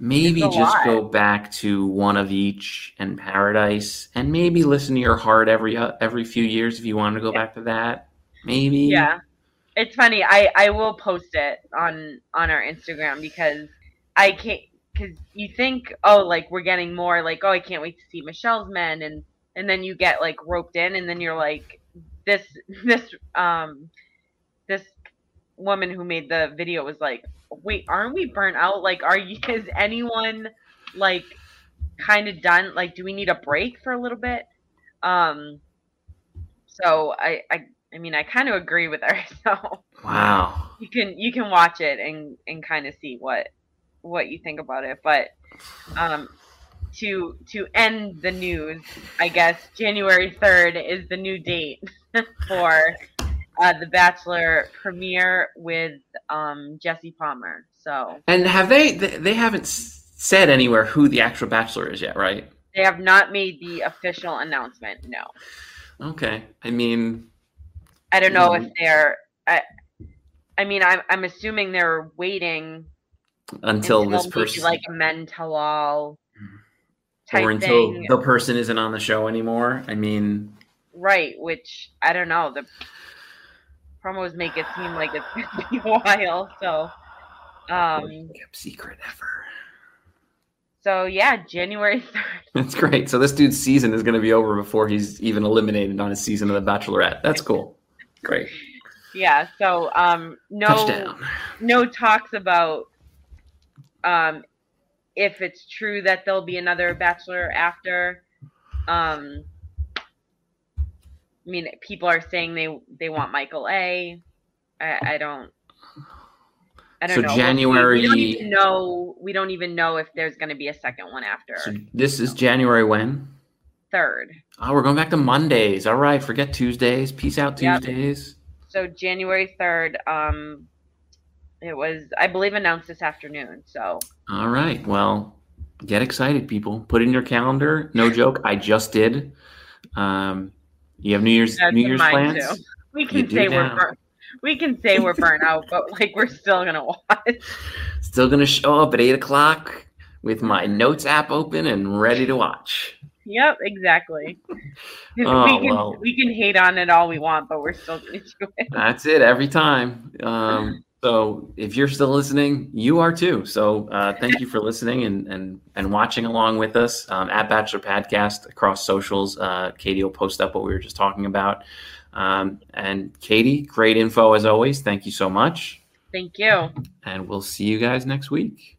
a just lot. go back to one of each and Paradise, and maybe listen to your heart every uh, every few years if you want to go back to that. Maybe. Yeah. It's funny. I I will post it on on our Instagram because I can't because you think oh like we're getting more like oh I can't wait to see Michelle's men and and then you get like roped in and then you're like this this um this woman who made the video was like wait aren't we burnt out? Like are you is anyone like kind of done? Like do we need a break for a little bit? Um so I I I mean I kind of agree with her so Wow. you can you can watch it and and kind of see what what you think about it but um to to end the news i guess january 3rd is the new date for uh the bachelor premiere with um jesse palmer so And have they? They haven't said anywhere who the actual Bachelor is yet, right? they have not made the official announcement no Okay. I mean, i don't know if Mhm. they're i i mean i'm, I'm assuming they're waiting until this person, like a men tell all or until thing. the person isn't on the show anymore. I mean, Right, which I don't know. The promos make it seem like it's gonna be a while. So, um, kept secret ever. so yeah, January third. That's great. So this dude's season is going to be over before he's even eliminated on his season of The Bachelorette. That's cool. Great. Yeah. So, um, no, Touchdown. no talks about, um, if it's true that there'll be another Bachelor after. Um, I mean, people are saying they they want Michael A. I, I don't. I don't So know. January- We don't even know. We don't even know if there's going to be a second one after So this is January when? third. Oh, we're going back to Mondays. All right. Forget Tuesdays. Peace out Yep. Tuesdays. So January third. Um, it was I believe announced this afternoon. So All right. Well, get excited, people. Put in your calendar. No joke. I just did. Um, you have New Year's That's New Year's plans? too. we can do say we're burnt. We can say we're burnt out, but like we're still gonna watch. Still gonna show up at eight o'clock with my notes app open and ready to watch. Yep, exactly. Oh, we can well. we can hate on it all we want, but we're still gonna do it. That's it every time. Um, so if you're still listening, you are too. So uh, thank you for listening and and and watching along with us um, at Bachelor Podcast across socials. Uh, Katie will post up what we were just talking about. Um, and Katie, great info as always. Thank you so much. Thank you. And we'll see you guys next week.